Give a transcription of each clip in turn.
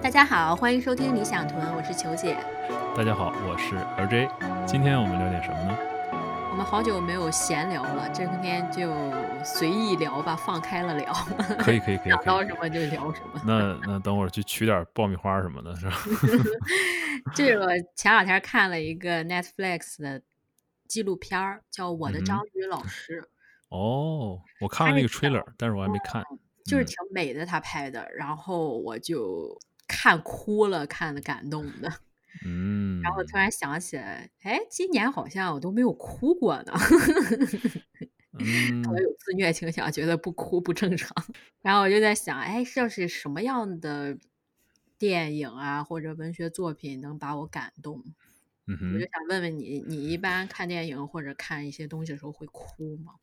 大家好，欢迎收听理想屯，我是球姐。大家好，我是 LJ。今天我们聊点什么呢？我们好久没有闲聊了，这天就随意聊吧，放开了聊。可以可以可以，想到什么就聊什么。那那等会儿去取点爆米花什么的，是吧？这个前两天看了一个 Netflix 的纪录片儿，叫《我的章鱼老师》。哦，我看了那个 trailer，但是我还没看。就是挺美的，他拍的，然后我就看哭了，看的感动的。嗯，然后突然想起来，哎，今年好像我都没有哭过呢。嗯，可能有自虐倾向，觉得不哭不正常。然后我就在想，哎，这是什么样的电影啊，或者文学作品能把我感动？嗯哼，我就想问问你，你一般看电影或者看一些东西的时候会哭吗？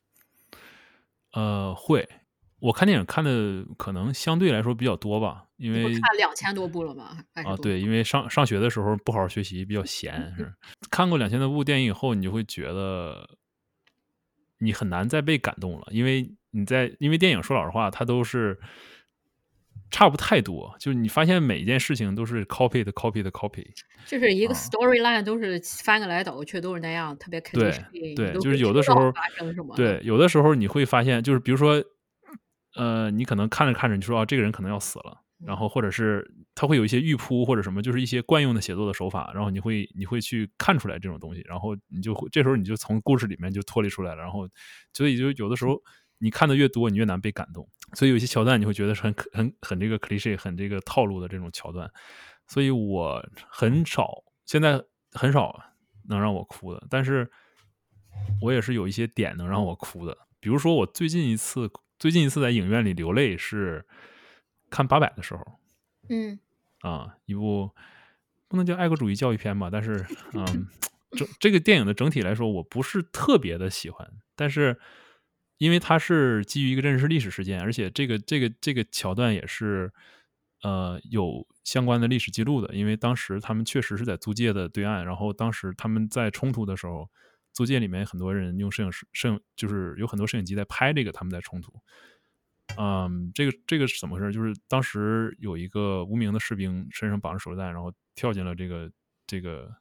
呃，会。我看电影看的可能相对来说比较多吧，因为看两千多部了吧？啊，对，因为上上学的时候不好好学习，比较闲，是看过两千多部电影以后，你就会觉得你很难再被感动了，因为你在因为电影说老实话，它都是差不太多，就是你发现每一件事情都是 copy 的 copy 的 copy，就是一个 storyline 都是翻个来倒过去都是那样，特别对对，就是有的时候对有的时候你会发现，就是比如说。呃，你可能看着看着，你说啊，这个人可能要死了，然后或者是他会有一些预铺或者什么，就是一些惯用的写作的手法，然后你会你会去看出来这种东西，然后你就会这时候你就从故事里面就脱离出来了，然后所以就有的时候你看的越多，你越难被感动，所以有些桥段你会觉得是很很很这个 cliche 很这个套路的这种桥段，所以我很少现在很少能让我哭的，但是我也是有一些点能让我哭的，比如说我最近一次。最近一次在影院里流泪是看《八佰》的时候，嗯，啊，一部不能叫爱国主义教育片吧，但是，嗯，整这个电影的整体来说，我不是特别的喜欢，但是因为它是基于一个真实历史事件，而且这个这个这个桥段也是呃有相关的历史记录的，因为当时他们确实是在租界的对岸，然后当时他们在冲突的时候。租界里面很多人用摄影师摄影，就是有很多摄影机在拍这个他们在冲突。嗯，这个这个是怎么回事？就是当时有一个无名的士兵身上绑着手榴弹，然后跳进了这个这个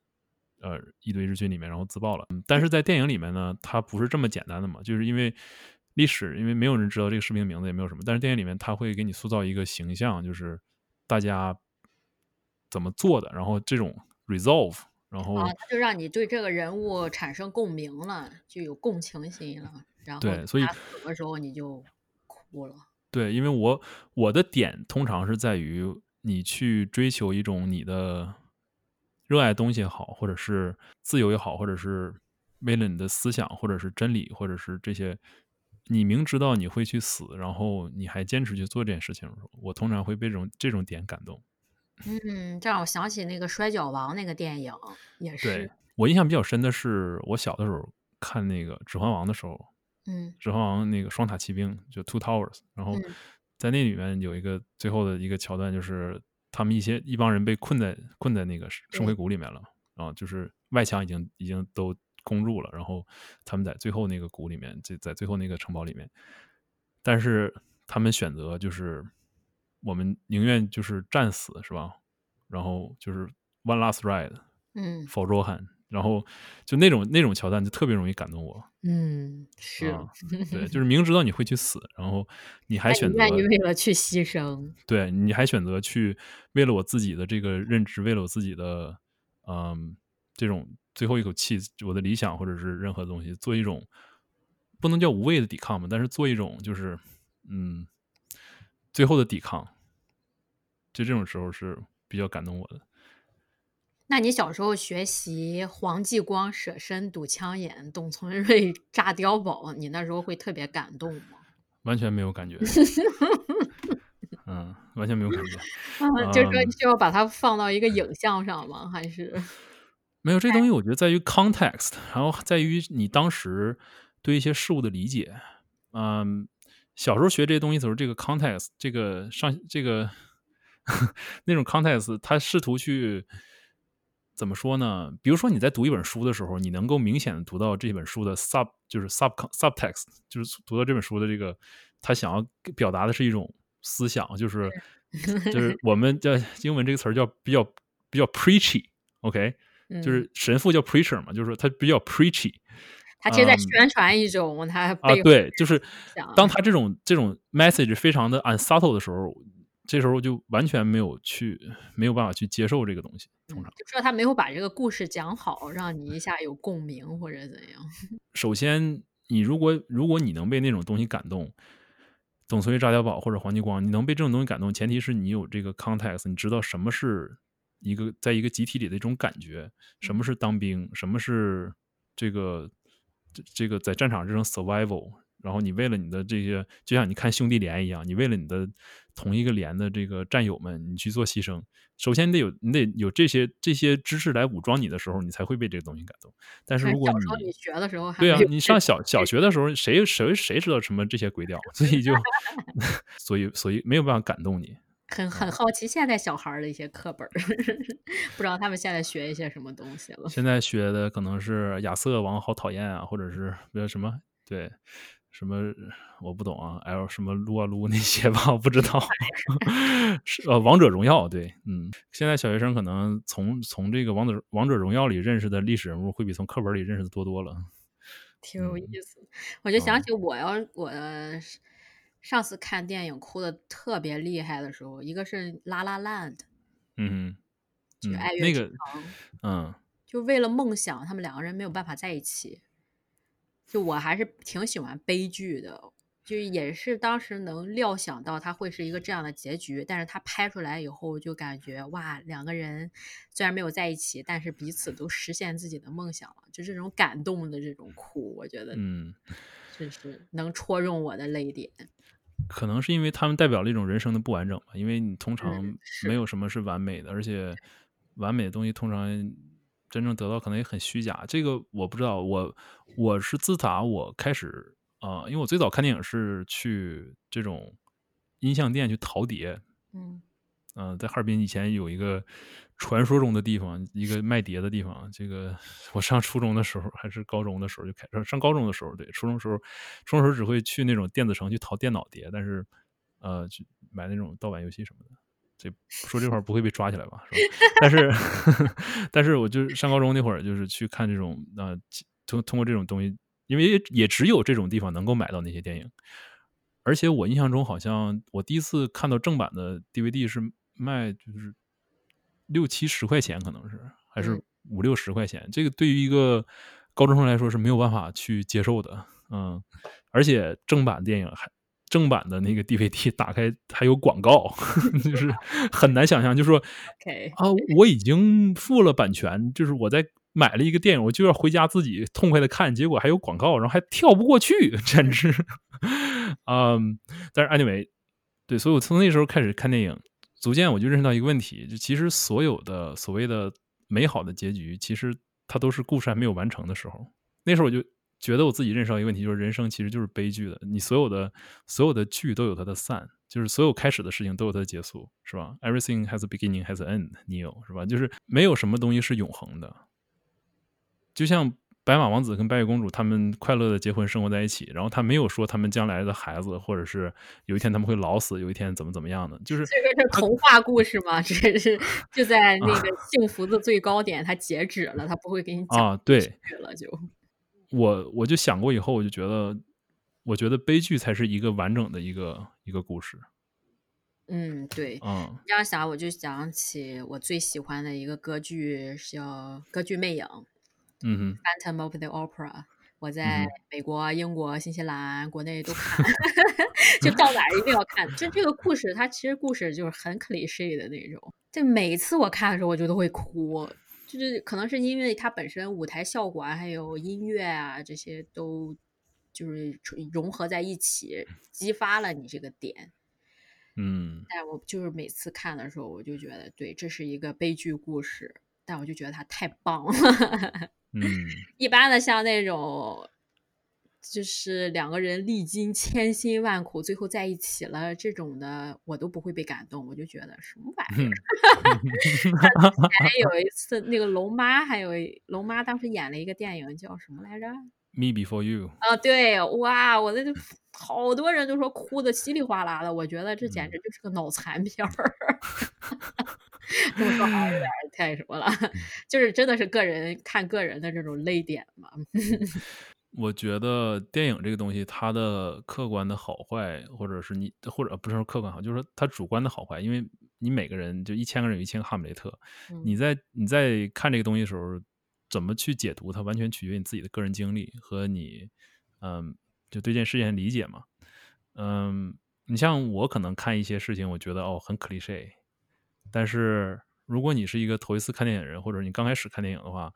呃一堆日军里面，然后自爆了。但是在电影里面呢，它不是这么简单的嘛，就是因为历史，因为没有人知道这个士兵名字，也没有什么。但是电影里面他会给你塑造一个形象，就是大家怎么做的，然后这种 resolve。然后啊，他就让你对这个人物产生共鸣了，就有共情心了。然后对，所以死的时候你就哭了。对，因为我我的点通常是在于你去追求一种你的热爱东西也好，或者是自由也好，或者是为了你的思想，或者是真理，或者是这些，你明知道你会去死，然后你还坚持去做这件事情，我通常会被这种这种点感动。嗯，这让我想起那个《摔跤王》那个电影，也是。对我印象比较深的是，我小的时候看那个《指环王》的时候，嗯，《指环王》那个双塔奇兵就 Two Towers，然后在那里面有一个最后的一个桥段，就是他们一些一帮人被困在困在那个圣盔谷里面了，啊，就是外墙已经已经都攻入了，然后他们在最后那个谷里面，在在最后那个城堡里面，但是他们选择就是。我们宁愿就是战死，是吧？然后就是 one last ride，嗯，for Rohan，然后就那种那种桥段就特别容易感动我。嗯，是，对，就是明知道你会去死，然后你还选择愿意为了去牺牲，对，你还选择去为了我自己的这个认知，为了我自己的嗯这种最后一口气，我的理想或者是任何东西，做一种不能叫无谓的抵抗吧，但是做一种就是嗯最后的抵抗。就这种时候是比较感动我的。那你小时候学习黄继光舍身堵枪眼，董存瑞炸碉堡，你那时候会特别感动吗？完全没有感觉。嗯，完全没有感觉。就是说，需要把它放到一个影像上吗？还是没有这东西？我觉得在于 context，然后在于你当时对一些事物的理解。嗯，小时候学这些东西的时候，这个 context，这个上这个。那种 context，他试图去怎么说呢？比如说你在读一本书的时候，你能够明显的读到这本书的 sub，就是 sub subtext，就是读到这本书的这个他想要表达的是一种思想，就是就是我们叫英文这个词儿叫比较比较 preachy，OK，、就是嗯神父叫 preacher 嘛，就是说他比较 preachy 他其实在嗯。宣传一种他啊，对，就是当他这种这种 message 非常的 unsubtle 的时候，这时候就完全没有去没有办法去接受这个东西，通常。就说他没有把这个故事讲好，让你一下有共鸣或者怎样。首先，你如果如果你能被那种东西感动，董存瑞炸碉堡或者黄继光，你能被这种东西感动，前提是你有这个 context，你知道什么是一个在一个集体里的一种感觉，什么是当兵，什么是这个这这个在战场这种 survival，然后你为了你的这些，就像你看兄弟连一样，你为了你的同一个连的这个战友们，你去做牺牲。首先你得有你得有这些这些知识来武装你的时候，你才会被这个东西感动。但是如果你你学的时候还对啊，你上小小学的时候，谁谁谁知道什么这些鬼屌，所以就 所以所以没有办法感动你。很很好奇现在小孩的一些课本，不知道他们现在学一些什么东西了。现在学的可能是亚瑟王好讨厌啊，或者是比如什么对什么我不懂啊，L 什么撸啊撸那些吧，我不知道。是呃，王者荣耀对，嗯，现在小学生可能从从这个王者王者荣耀里认识的历史人物，会比从课本里认识的多多了。挺有嗯意思的。我就想哦起我要我上次看电影哭的特别厉害的时候，一个是《拉拉 Land》，嗯哼，嗯就爱，乐那个之城，嗯就为了梦想，他们两个人没有办法在一起。就我还是挺喜欢悲剧的，就也是当时能料想到它会是一个这样的结局，但是它拍出来以后就感觉哇，两个人虽然没有在一起，但是彼此都实现自己的梦想了，就这种感动的这种哭，我觉得嗯，真是能戳中我的泪点。可能是因为他们代表了一种人生的不完整吧，因为你通常没有什么是完美的，而且完美的东西通常真正得到可能也很虚假。这个我不知道，我我是自打我开始啊、呃因为我最早看电影是去这种音像店去淘碟，嗯嗯、在哈尔滨以前有一个传说中的地方，一个卖碟的地方。这个我上初中的时候还是高中的时候就开，始上高中的时候对，初中时候，初中时候只会去那种电子城去淘电脑碟，但是呃，去买那种盗版游戏什么的。这说这块不会被抓起来吧？是吧？但是 但是我就是上高中那会儿，就是去看这种呃，通通过这种东西，因为也也只有这种地方能够买到那些电影。而且我印象中，好像我第一次看到正版的 DVD 是卖就是六七十块钱，可能是还是嗯五六十块钱。这个对于一个高中生来说是没有办法去接受的，嗯。而且正版电影还正版的那个 DVD 打开还有广告，就是很难想象，就是说啊，我已经付了版权，就是我在买了一个电影，我就要回家自己痛快的看，结果还有广告，然后还跳不过去，简直，嗯，但是 anyway，对，所以我从那时候开始看电影，逐渐我就认识到一个问题，就其实所有的所谓的美好的结局，其实它都是故事还没有完成的时候。那时候我就觉得我自己认识到一个问题，就是人生其实就是悲剧的，你所有的所有的剧都有它的散，就是所有开始的事情都有它的结束，是吧？Everything has a beginning, has an end，Neo，是吧？就是没有什么东西是永恒的，就像白马王子跟白雪公主他们快乐的结婚生活在一起，然后他没有说他们将来的孩子，或者是有一天他们会老死，有一天怎么怎么样的，就是这个是童话故事吗？这是就在那个幸福的最高点，它截止了，它不会给你讲啊，对，去了就。我我就想过以后，我就觉得，我觉得悲剧才是一个完整的一个一个故事。嗯，对，嗯这样想我就想起我最喜欢的一个歌剧是叫《歌剧魅影》嗯哼 （Phantom of the Opera）。我嗯在美国、英国、新西兰国内都 看，就到哪儿一定要看。就这个故事，它其实故事就是很 cliche 的那种。就每次我看的时候，我就都会哭。就是可能是因为它本身舞台效果啊，还有音乐啊这些都就是融合在一起，激发了你这个点。嗯但我就是每次看的时候，我就觉得，对，这是一个悲剧故事，但我就觉得它太棒了。嗯 一般的像那种，就是两个人历经千辛万苦，最后在一起了这种的，我都不会被感动。我就觉得什么玩意儿？还有一次，那个龙妈，还有龙妈当时演了一个电影叫什么来着？Me Before You》啊，对，哇，我那就好多人都说哭的稀里哗啦的，我觉得这简直就是个脑残片儿。这么说好像有点太什么了，就是真的是个人看个人的这种泪点嘛。我觉得电影这个东西，它的客观的好坏，或者是你或者不是说客观好，就是说它主观的好坏，因为你每个人就一千个人有一千个哈姆雷特，你在你在看这个东西的时候，怎么去解读它，完全取决于你自己的个人经历和你，嗯，就对这件事情理解嘛。嗯，你像我可能看一些事情，我觉得哦很 cliche，但是如果你是一个头一次看电影人，或者你刚开始看电影的话。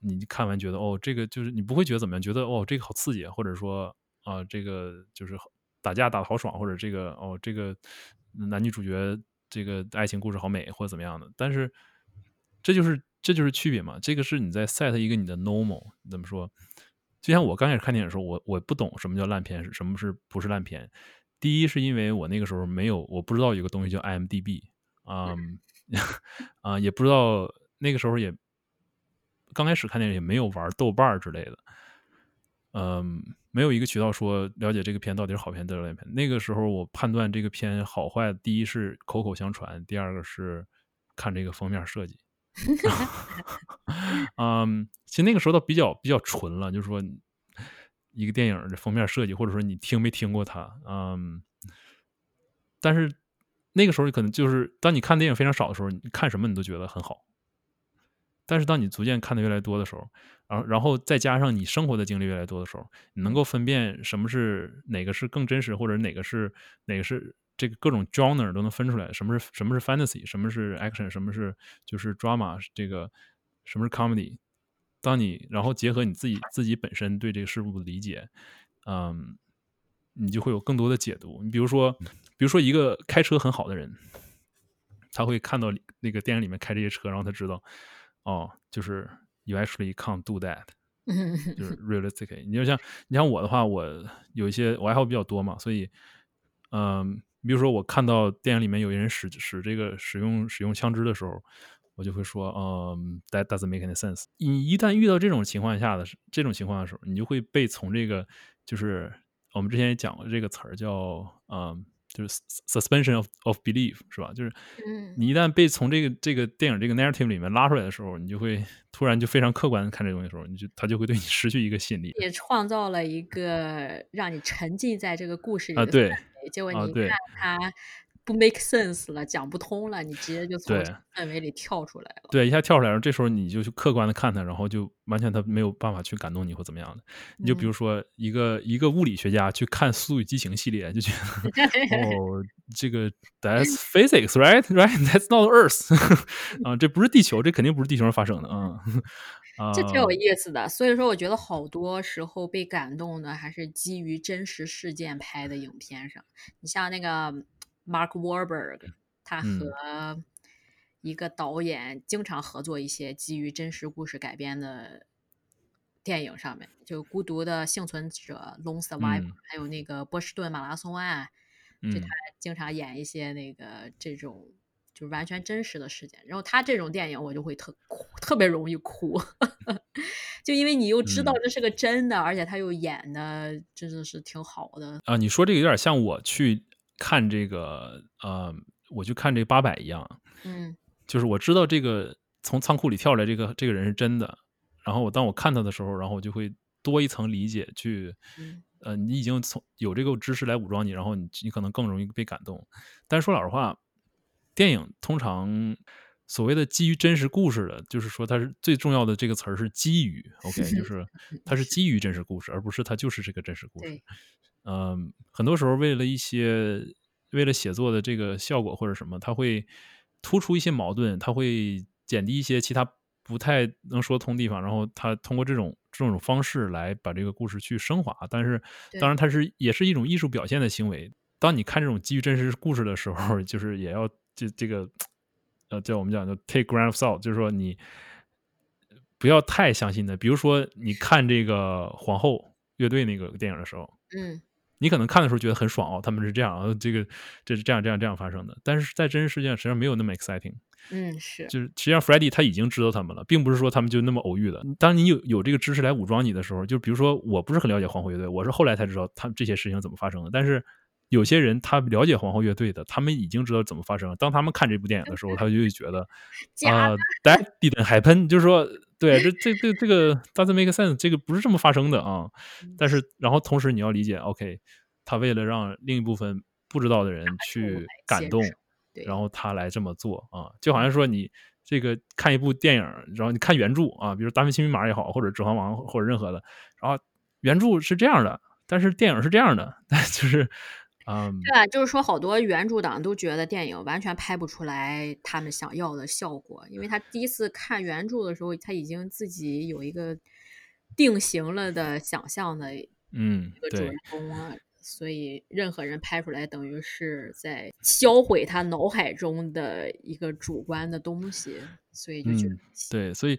你看完觉得哦，这个就是你不会觉得怎么样，觉得哦这个好刺激，或者说啊这个就是打架打的好爽，或者这个哦这个男女主角这个爱情故事好美，或者怎么样的。但是这就是这就是区别嘛，这个是你在 set 一个你的 normal 怎么说？就像我刚开始看电影的时候，我我不懂什么叫烂片，什么是不是烂片。第一是因为我那个时候没有，我不知道有个东西叫 IMDB 啊 啊，也不知道那个时候也。刚开始看电影也没有玩豆瓣之类的，嗯，没有一个渠道说了解这个片到底是好片还是烂片。那个时候我判断这个片好坏，第一是口口相传，第二个是看这个封面设计。嗯，其实那个时候倒比较比较纯了，就是说一个电影的封面设计，或者说你听没听过它，嗯，但是那个时候可能就是当你看电影非常少的时候，你看什么你都觉得很好。但是当你逐渐看的越来越多的时候，然后然后再加上你生活的经历越来越多的时候，你能够分辨什么是哪个是更真实，或者哪个是哪个是这个各种 genre 都能分出来，什么是什么是 fantasy，什么是 action，什么是就是 drama，这个什么是 comedy。当你然后结合你自己自己本身对这个事物的理解，嗯，你就会有更多的解读。你比如说，比如说一个开车很好的人，他会看到那个电影里面开这些车，然后他知道。哦，就是 you actually can't do that，就是 realistically。你就像你像我的话，我有一些我爱好比较多嘛，所以，嗯，比如说我看到电影里面有人使使这个使用使用枪支的时候，我就会说，嗯，that doesn't make any sense。你一旦遇到这种情况下的这种情况的时候，你就会被从这个就是我们之前也讲过这个词儿叫，嗯。就是 suspension of of belief 是吧？就是你一旦被从这个这个电影这个 narrative 里面拉出来的时候，你就会突然就非常客观的看这东西的时候，你就他就会对你失去一个吸引力。也创造了一个让你沉浸在这个故事里啊，对，结果你看他。不 make sense 了，讲不通了，你直接就从范围里跳出来了。对，一下跳出来了，这时候你就去客观的看他，然后就完全他没有办法去感动你或怎么样的。你就比如说一个一个物理学家去看《速度与激情》系列，就觉得 哦，这个 that's physics right right that's not Earth 啊，这不是地球，这肯定不是地球上发生的啊。这挺有意思的。所以说，我觉得好多时候被感动的还是基于真实事件拍的影片上。你像那个。Mark Wahlberg，他和一个导演经常合作一些基于真实故事改编的电影，上面就《孤独的幸存者》（Lone Survivor），还有那个《波士顿马拉松案》，就他经常演一些那个这种就完全真实的事件。然后他这种电影，我就会特哭特别容易哭，就因为你又知道这是个真的，而且他又演的真的是挺好的啊。你说这个有点像我去。看这个，呃，我去看这八百一样，嗯，就是我知道这个从仓库里跳出来这个这个人是真的，然后我当我看他的时候，然后我就会多一层理解，去，呃，你已经从有这个知识来武装你，然后你你可能更容易被感动。但是说老实话，电影通常所谓的基于真实故事的，就是说它是最重要的这个词儿是基于，OK，就是 它是基于真实故事，而不是它就是这个真实故事。嗯，很多时候为了一些为了写作的这个效果或者什么，他会突出一些矛盾，他会减低一些其他不太能说通地方，然后他通过这种这种方式来把这个故事去升华。但是，当然，它是也是一种艺术表现的行为。当你看这种基于真实故事的时候，就是也要这这个呃，叫我们讲叫 take grain of salt，就是说你不要太相信的。比如说，你看这个皇后乐队那个电影的时候，嗯。你可能看的时候觉得很爽哦，他们是这样啊，这个这是这样这样这样发生的。但是在真实世界上，实际上没有那么 exciting。嗯，是，就是实际上 Freddy 他已经知道他们了，并不是说他们就那么偶遇的。当你有有这个知识来武装你的时候，就比如说我不是很了解皇后乐队，我是后来才知道他们这些事情怎么发生的。但是有些人他了解皇后乐队的，他们已经知道怎么发生。当他们看这部电影的时候，他就会觉得啊，That didn't happen，就是说，对，这这这这个 doesn't make sense，这个不是这么发生的啊。但是然后同时你要理解，OK，他为了让另一部分不知道的人去感动。然后他来这么做啊，就好像说你这个看一部电影，然后你看原著啊，比如《达芬奇密码》也好，或者《指环王》或者任何的，然后原著是这样的，但是电影是这样的，就是，嗯，对啊，就是说好多原著党都觉得电影完全拍不出来他们想要的效果，因为他第一次看原著的时候，他已经自己有一个定型了的想象的，嗯，一个主人公啊。所以，任何人拍出来，等于是在销毁他脑海中的一个主观的东西，所以就觉得对，所以，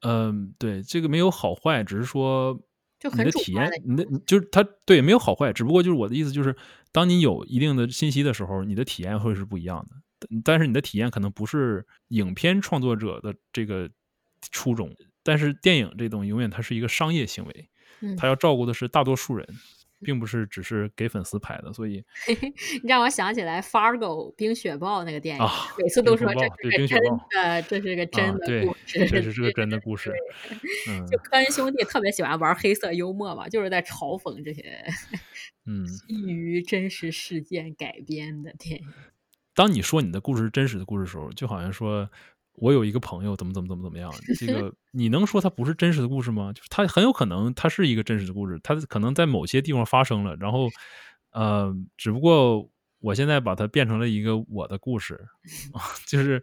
嗯，对，这个没有好坏，只是说就你的体验，你的就是他对没有好坏，只不过就是我的意思就是，当你有一定的信息的时候，你的体验会是不一样的。但是你的体验可能不是影片创作者的这个初衷，但是电影这东西永远它是一个商业行为，它要照顾的是大多数人。并不是只是给粉丝拍的，所以你让我想起来《Fargo》冰雪暴那个电影，每次都说这是真的，这是个真的故事，这是个真的故事。就科恩兄弟特别喜欢玩黑色幽默嘛，就是在嘲讽这些嗯基于真实事件改编的电影。当你说你的故事是真实的故事的时候，就好像说。我有一个朋友，怎么怎么怎么怎么样？这个你能说它不是真实的故事吗？就是它很有可能它是一个真实的故事，它可能在某些地方发生了，然后呃，只不过我现在把它变成了一个我的故事啊，就是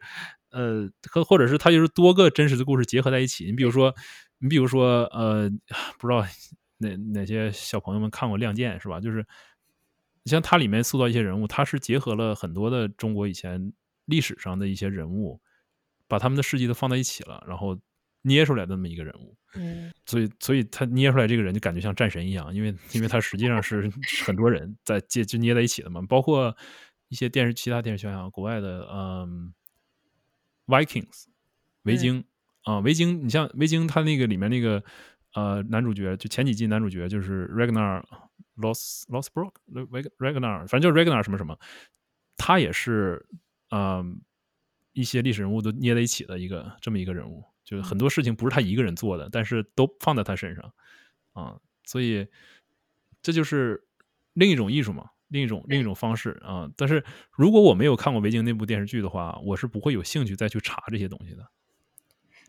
呃，或或者是它就是多个真实的故事结合在一起。你比如说，你比如说呃，不知道哪哪些小朋友们看过《亮剑》是吧？就是你像它里面塑造一些人物，它是结合了很多的中国以前历史上的一些人物。把他们的事迹都放在一起了，然后捏出来的那么一个人物，嗯，所以，所以他捏出来这个人就感觉像战神一样，因为，因为他实际上是很多人在接就捏在一起的嘛，包括一些电视其他电视剧啊，国外的，嗯，Vikings，维京啊，维京，你像维京，他那个里面那个呃男主角，就前几季男主角就是 Ragnar Loss Lossbrook，Ragnar，反正就是 Ragnar 什么什么，他也是，嗯。一些历史人物都捏在一起的一个这么一个人物，就是很多事情不是他一个人做的，但是都放在他身上啊，所以这就是另一种艺术嘛，另一种另一种方式啊。但是如果我没有看过维京那部电视剧的话，我是不会有兴趣再去查这些东西的。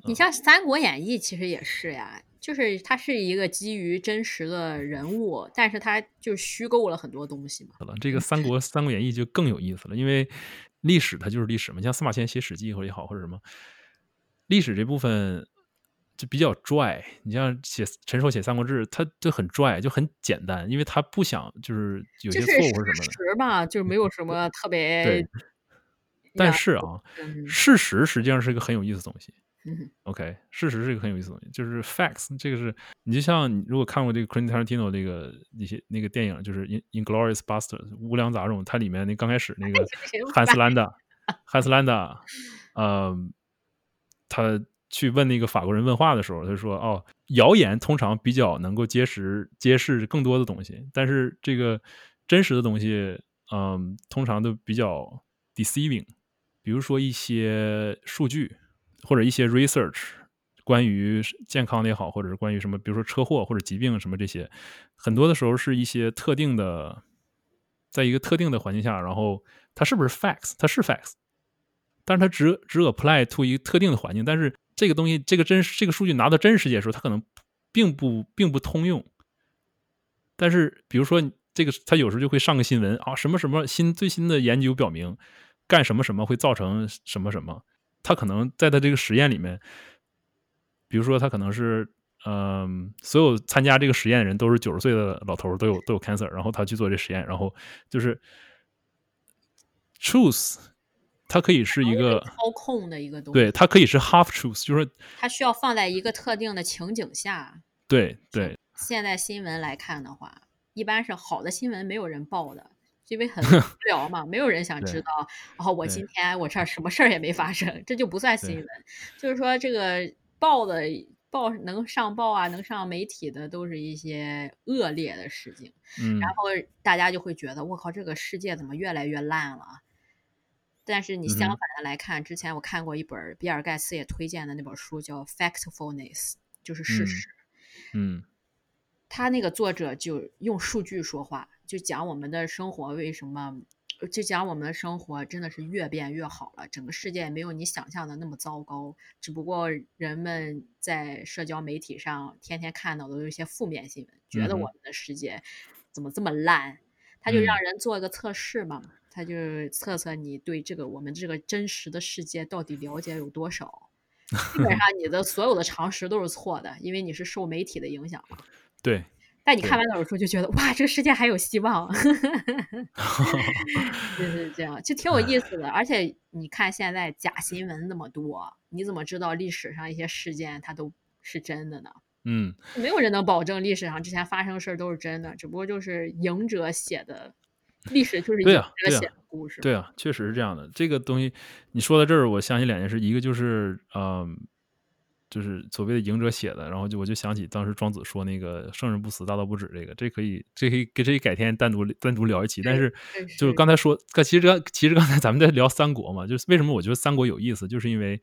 你像《三国演义》其实也是呀，就是它是一个基于真实的人物，但是它就虚构了很多东西嘛。这个《三国三国演义》就更有意思了，因为。历史它就是历史嘛，像司马迁写《史记》或者也好，或者什么，历史这部分就比较拽。你像写陈寿写《三国志》，他就很拽，就很简单，因为他不想就是有些错误或者什么的。事实吧，就没有什么特别。对。但是啊，事实实际上是一个很有意思的东西。OK，事实是一个很有意思的东西，就是 facts。这个是你就像你如果看过这个 Quentin Tarantino 那个那些那个电影，就是《In In Glorious Busters》无良杂种，它里面那刚开始那个 汉斯兰达，汉斯兰达，呃，他去问那个法国人问话的时候，他说：“哦，谣言通常比较能够揭示揭示更多的东西，但是这个真实的东西，嗯，通常都比较 deceiving，比如说一些数据。”或者一些 research 关于健康的也好，或者是关于什么，比如说车祸或者疾病什么这些，很多的时候是一些特定的，在一个特定的环境下，然后它是不是 facts？它是 facts，但是它只只 apply to 一个特定的环境。但是这个东西，这个真这个数据拿到真实世界的时候，它可能并不并不通用。但是比如说这个，它有时候就会上个新闻啊，什么什么新最新的研究表明，干什么什么会造成什么什么。他可能在他这个实验里面，比如说他可能是，嗯，所有参加这个实验的人都是九十岁的老头，都有都有 cancer，然后他去做这实验，然后就是 truth，它可以是一个操控的一个东西，对，它可以是 half truth，就是它需要放在一个特定的情景下。对对。现在新闻来看的话，一般是好的新闻没有人报的，因为很无 聊嘛，没有人想知对道。哦，我今天我这儿什么事儿也没发生，这就不算新闻。就是说，这个报的报能上报啊，能上媒体的，都是一些恶劣的事情。嗯然后大家就会觉得，我靠，这个世界怎么越来越烂了？但是你相反的来看，之前我看过一本比尔盖茨也推荐的那本书，叫《Factfulness》，就是事嗯实。嗯他那个作者就用数据说话，就讲我们的生活为什么，呃就讲我们的生活真的是越变越好了，整个世界也没有你想象的那么糟糕，只不过人们在社交媒体上天天看到的都是一些负面新闻，觉得我们的世界怎么这么烂，他就让嗯人做一个测试嘛，他就测测你对这个我们这个真实的世界到底了解有多少。基本上你的所有的常识都是错的，因为你是受媒体的影响嘛。对，但你看完那本书就觉得哇，这个世界还有希望，就是这样，就挺有意思的。而且你看现在假新闻那么多，你怎么知道历史上一些事件它都是真的呢？嗯没有人能保证历史上之前发生的事儿都是真的，只不过就是赢者写的历史，就是赢者写的故事。对啊，确实是这样的。这个东西你说到这儿，我想起两件事，一个就是嗯。就是所谓的赢者写的，然后就我就想起当时庄子说那个“圣人不死，大道不止”这个，这可以，这可以给这改天单独单独聊一期。但是就是刚才说，其实刚其实刚才咱们在聊三国嘛，就是为什么我觉得三国有意思，就是因为，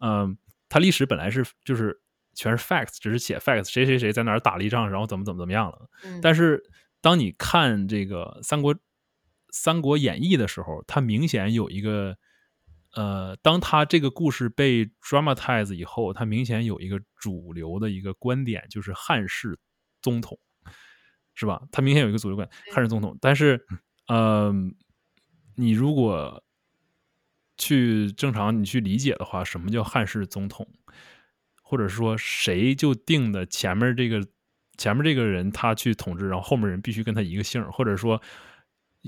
嗯，它历史本来是就是全是 facts，只是写 facts，谁谁谁在哪儿打了一仗，然后怎么怎么怎么样了。嗯，但是当你看这个三国《三国演义》的时候，它明显有一个，呃，当他这个故事被 dramatize 以后，他明显有一个主流的一个观点，就是汉室宗统，是吧？他明显有一个主流观，汉室宗统。但是，呃，你如果去正常你去理解的话，什么叫汉室宗统？或者说谁就定的前面这个前面这个人他去统治，然后后面人必须跟他一个姓，或者说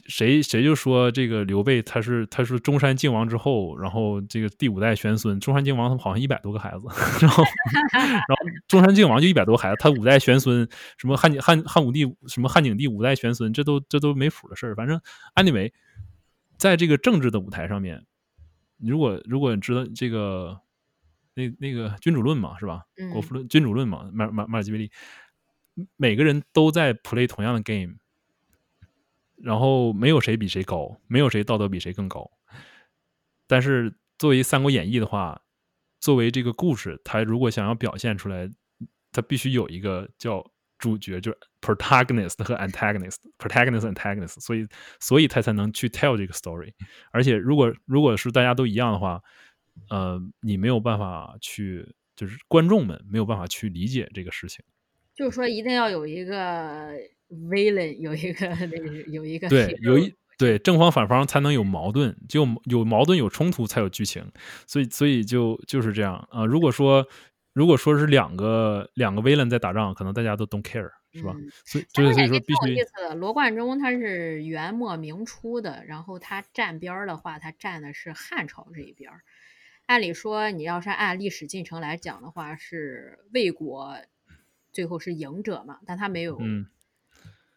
谁谁就说这个刘备他是他是中山靖王之后，然后这个第五代玄孙，中山靖王他们好像一百多个孩子，然后然后中山靖王就一百多孩子，他五代玄孙什么汉景汉汉武帝什么汉景帝五代玄孙，这都这都没谱的事儿。反正 anyway，在这个政治的舞台上面，如果如果你知道这个。那那个君主论嘛，是吧？嗯国富论、君主论嘛，马马马尔基维利，每个人都在 play 同样的 game，然后没有谁比谁高，没有谁道德比谁更高。但是作为《三国演义》的话，作为这个故事，它如果想要表现出来，它必须有一个叫主角，就是 protagonist 和 antagonist，protagonist antagonist，所以所以他才能去 tell 这个 story。而且如果如果是大家都一样的话，呃，你没有办法去，就是观众们没有办法去理解这个事情。就是说一定要有一个 villain，有一个那个有一个对，有一对正方反方才能有矛盾，就有矛盾有冲突才有剧情，所以所以就就是这样啊、呃如果说如果说是两个两个 villain 在打仗，可能大家都 don't care，是吧？嗯所以就是所以说必须意思的，罗贯中他是元末明初的，然后他站边儿的话，他站的是汉朝这一边儿。按理说，你要是按历史进程来讲的话，是魏国最后是赢者嘛，但他没有，嗯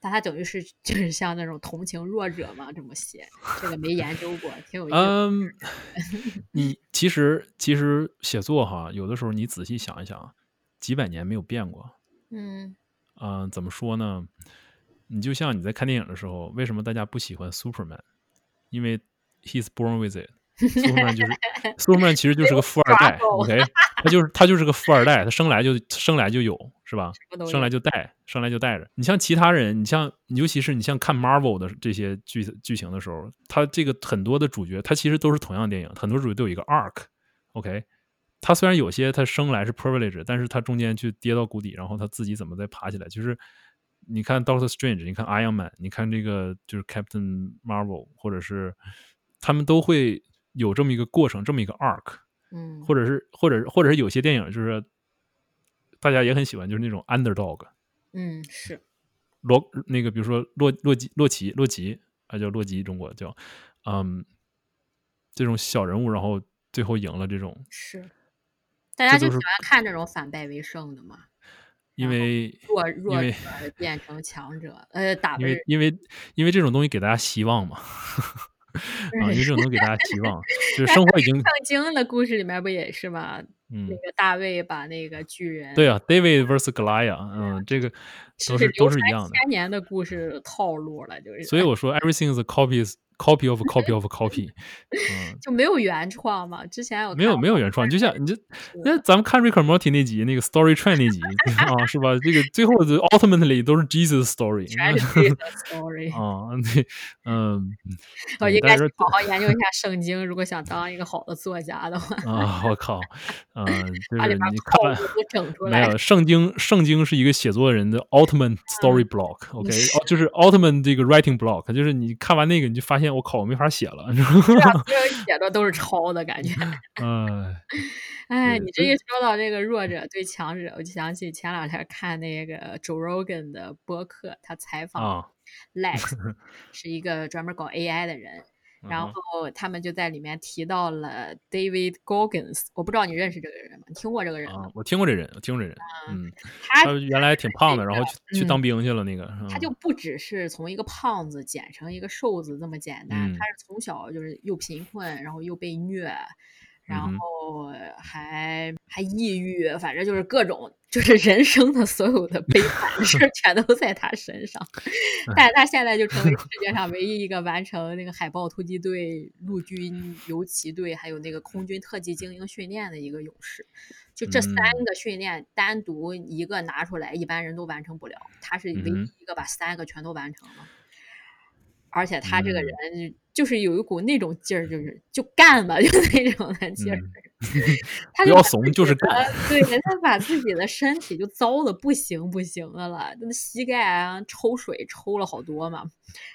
但他等于是就是像那种同情弱者嘛，这么写，这个没研究过，挺有意思。嗯，你其实其实写作哈，有的时候你仔细想一想，几百年没有变过。嗯嗯、怎么说呢？你就像你在看电影的时候，为什么大家不喜欢 Superman？因为 he's born with it。Superman 就是 Superman，其实就是个富二代。OK，他就是他就是个富二代，他生来就生来就有，是吧？生来就带，生来就带着。你像其他人，你像尤其是你像看 Marvel 的这些剧剧情的时候，他这个很多的主角，他其实都是同样的电影，很多主角都有一个 arc。OK，他虽然有些他生来是 privilege，但是他中间去跌到谷底，然后他自己怎么再爬起来，就是。你看 Doctor Strange，你看 Iron Man，你看这个就是 Captain Marvel，或者是他们都会有这么一个过程，这么一个 arc，嗯，或者是或者或者是有些电影就是大家也很喜欢，就是那种 underdog，嗯是。洛那个比如说洛洛基洛奇洛奇，啊叫洛基，中国叫，嗯，这种小人物，然后最后赢了这种，是，大家就喜欢看这种反败为胜的嘛。因为弱弱者变成强者，呃，打因为因为因为这种东西给大家希望嘛，啊，因为这种东西给大家希望，就是生活已经圣经的故事里面不也是吗？嗯。那，个大卫把那个巨人对啊，David vs Goliath，嗯，这个都是都是一样的，千年的故事套路了，就是所以我说 everything is a copy of copy of copy，嗯，就没有原创嘛。之前有没有没有原创，就像你这那 咱们看 Rick and Morty 那集那个 Story Train 那集 啊，是吧？这个最后的 ultimately 都是 Jesus story，全是这个 story。啊，对，嗯，我应该好好研究一下圣经，如果想当一个好的作家的话，啊，我靠，嗯，就是你看完。没有，圣经圣经是一个写作人的 ultimate story block，OK，、就是 ultimate 这个 writing block，就是你看完那个你就发现我靠，我没法写了，是吧？对啊所有写的都是抄的感觉。嗯，哎，你这一说到这个弱者对强者，我就想起前两天看那个 Joe Rogan 的播客，他采访啊，Lex，是一个专门搞 AI 的人。然嗯后他们就在里面提到了 David Goggins，我不知道你认识这个人吗？你听过这个人吗？啊，我听过这人，我听过这人，嗯，他他原来挺胖的，然后去去嗯当兵去了，那个，他就不只是从一个胖子减成一个瘦子这么简单，嗯他是从小就是又贫困，然后又被虐，然后还还抑郁，反正就是各种就是人生的所有的悲惨的事儿全都在他身上。但是他现在就成为世界上唯一一个完成那个海豹突击队、陆军游骑队还有那个空军特技精英训练的一个勇士。就这三嗯个训练单独一个拿出来，一般人都完成不了，他是唯一一个把三个全都完成了。而且他这个嗯人就是有一股那种劲儿，就是就干吧，就那种的劲儿。他不要就把自己怂就是干对，他把自己的身体就糟的不行不行的了，那膝盖啊抽水抽了好多嘛。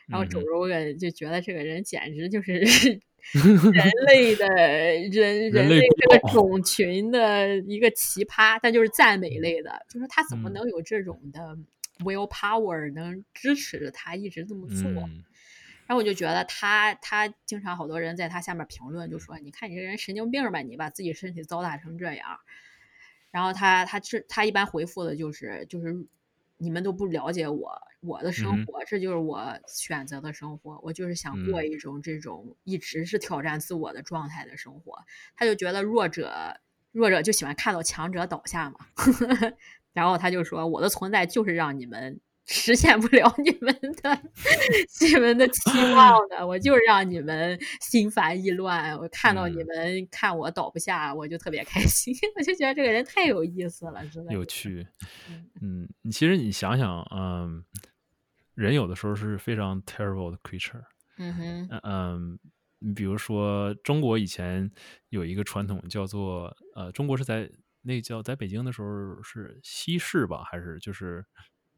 然后嗯周周个就觉得这个人简直就是 人类的人人类这个种群的一个奇葩，但就是赞美类的，就是他怎么嗯能有这种的 will power 能支持着他一直这么做？嗯然后我就觉得他他经常好多人在他下面评论，就说你看你这人神经病吧，你把自己身体糟蹋成这样。然后他他这他一般回复的就是就是你们都不了解我我的生活，这就是我选择的生活，我就是想过嗯一种这种一直是挑战自我的状态的生活。他就觉得弱者弱者就喜欢看到强者倒下嘛，然后他就说我的存在就是让你们。实现不了你们的 你们的期望的，我就是让你们心烦意乱。我看到你嗯们看我倒不下，我就特别开心。我就觉得这个人太有意思了，真的。有趣。嗯其实你想想，嗯，人有的时候是非常 terrible 的 creature。嗯哼，嗯嗯，你比如说中国以前有一个传统叫做呃，中国是在那叫在北京的时候是西市吧，还是就是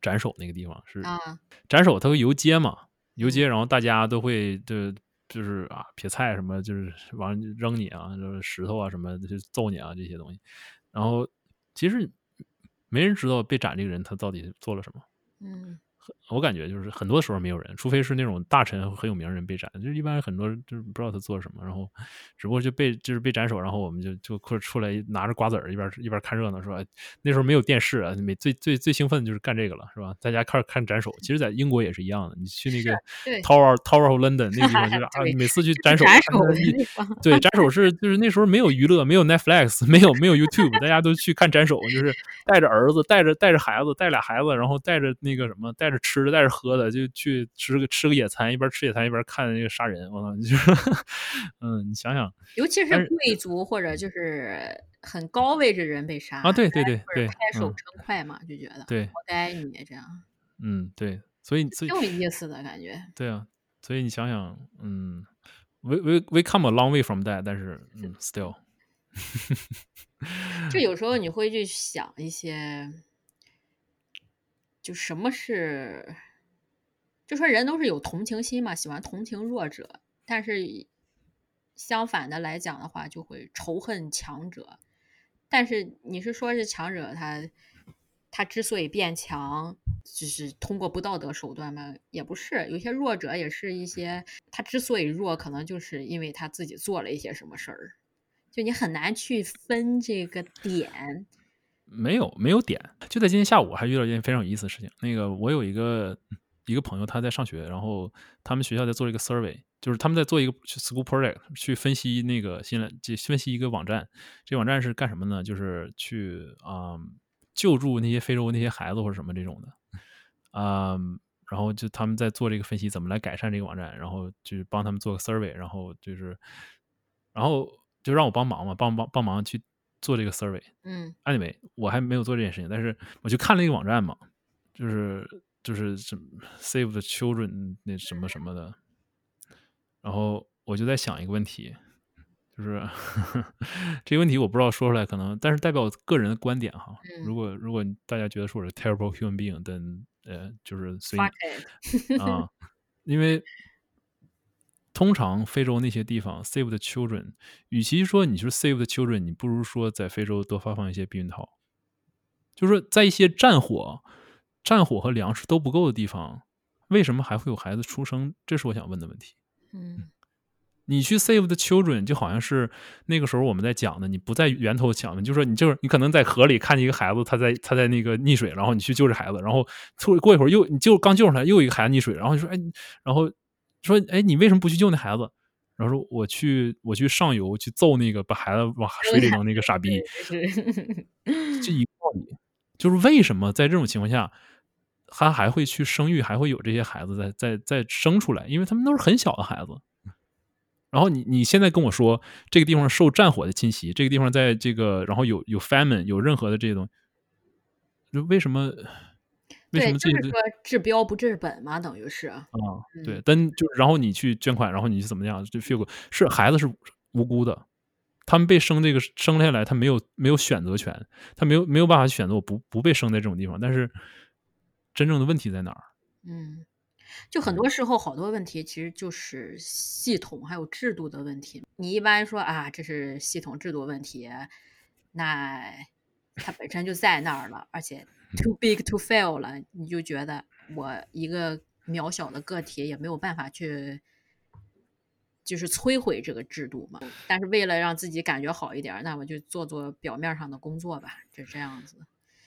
斩首那个地方是啊，斩首，它会游街嘛，游街，嗯然后大家都会就就是啊撇菜什么，就是往上扔你啊，就是石头啊什么，就揍你啊这些东西。然后其实没人知道被斩这个人他到底做了什么。嗯我感觉就是很多时候没有人，除非是那种大臣很有名的人被斩，就是一般很多人就是不知道他做什么，然后只不过就被就是被斩首，然后我们就就出出来拿着瓜子儿一边一边看热闹，说哎那时候没有电视啊，每最最最兴奋的就是干这个了，是吧？大家开始看斩首，其实在英国也是一样的，你去那个 Tower Tower of London 那个地方，就是啊，每次去斩首，对，斩首是就是那时候没有娱乐，没有 Netflix，没有没有 YouTube，大家都去看斩首，就是带着儿子，带着带着孩子，带俩孩子，然后带着那个什么，带着吃的，带着喝的，就去吃个吃个野餐，一边吃野餐一边看那个杀人，我操，就是，嗯，你想想。尤其是是贵族或者就是很高位置人被杀啊，对对对对，拍手嗯，称快嘛，就觉得对，活该你这样，嗯对，所以所以挺有意思的感觉。对啊，所以你想想，嗯，we we we come a long way from that，但是嗯，still，就有时候 你会去想一些，就什么是，就说人都是有同情心嘛，喜欢同情弱者，但是相反的来讲的话，就会仇恨强者。但是你是说是强者他他之所以变强，就是通过不道德手段吗？也不是，有些弱者也是一些他之所以弱，可能就是因为他自己做了一些什么事儿。就你很难去分这个点，没有没有点。就在今天下午，还遇到一件非常有意思的事情。那个我有一个一个朋友，他在上学，然后他们学校在做一个 survey，就是他们在做一个 school project，去分析那个新来，就分析一个网站。这网站是干什么呢？就是去啊救助那些非洲那些孩子或者什么这种的。嗯，然后就他们在做这个分析，怎么来改善这个网站，然后就帮他们做个 survey，然后就是，然后就让我帮忙嘛，帮帮帮忙去做这个 survey。嗯，anyway，我还没有做这件事情，但是我就看了一个网站嘛，就是就是什么 save the children 那什么什么的，然后我就在想一个问题，就是 这个问题我不知道说出来可能，但是代表我个人的观点哈。如果如果大家觉得说我是 terrible human being，但呃，就是随啊，因为通常非洲那些地方 save the children，与其说你是 save the children，你不如说在非洲多发放一些避孕套。就是说，在一些战火、战火和粮食都不够的地方，为什么还会有孩子出生？这是我想问的问题。嗯。你去 save the children，就好像是那个时候我们在讲的，你不在源头讲的，就是说你就是你可能在河里看见一个孩子，他在他在那个溺水，然后你去救这孩子，然后过过一会儿又你就刚救上来，又一个孩子溺水，然后就说哎，然后说哎，你为什么不去救那孩子？然后说我去我去上游去揍那个把孩子往水里扔那个傻逼，这一个道理，就是为什么在这种情况下，他还会去生育，还会有这些孩子在在在生出来，因为他们都是很小的孩子。然后你你现在跟我说这个地方受战火的侵袭，这个地方在这个然后有有 famine 有任何的这些东西，就为什么？为什么这个治标不治本嘛？等于是啊，对，但就然后你去捐款，然后你怎么样？就 feel 是孩子是无辜的，他们被生这个生下来，他没有没有选择权，他没有没有办法选择我不不被生在这种地方。但是真正的问题在哪儿？嗯。就很多时候，好多问题其实就是系统还有制度的问题。你一般说啊，这是系统制度问题，那它本身就在那儿了，而且 too big to fail 了，你就觉得我一个渺小的个体也没有办法去，就是摧毁这个制度嘛。但是为了让自己感觉好一点，那我就做做表面上的工作吧，就这样子。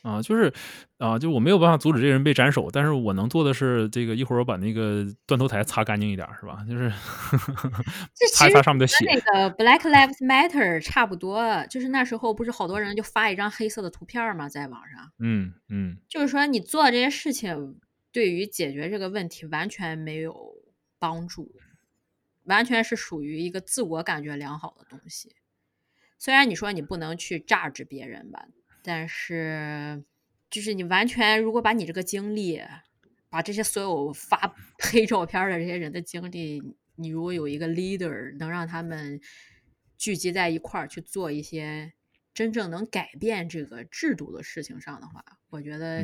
啊，就是啊，就我没有办法阻止这个人被斩首，但是我能做的是，这个一会儿我把那个断头台擦干净一点，是吧？就是 擦一擦上面的血。那个 Black Lives Matter 差不多，就是那时候不是好多人就发一张黑色的图片嘛，在网上。嗯嗯。就是说，你做这些事情，对于解决这个问题完全没有帮助，完全是属于一个自我感觉良好的东西。虽然你说你不能去榨制别人吧。但是，就是你完全如果把你这个经历，把这些所有发 黑照片的这些人的经历，你如果有一个 leader 能让他们聚集在一块儿去做一些真正能改变这个制度的事情上的话，我觉得，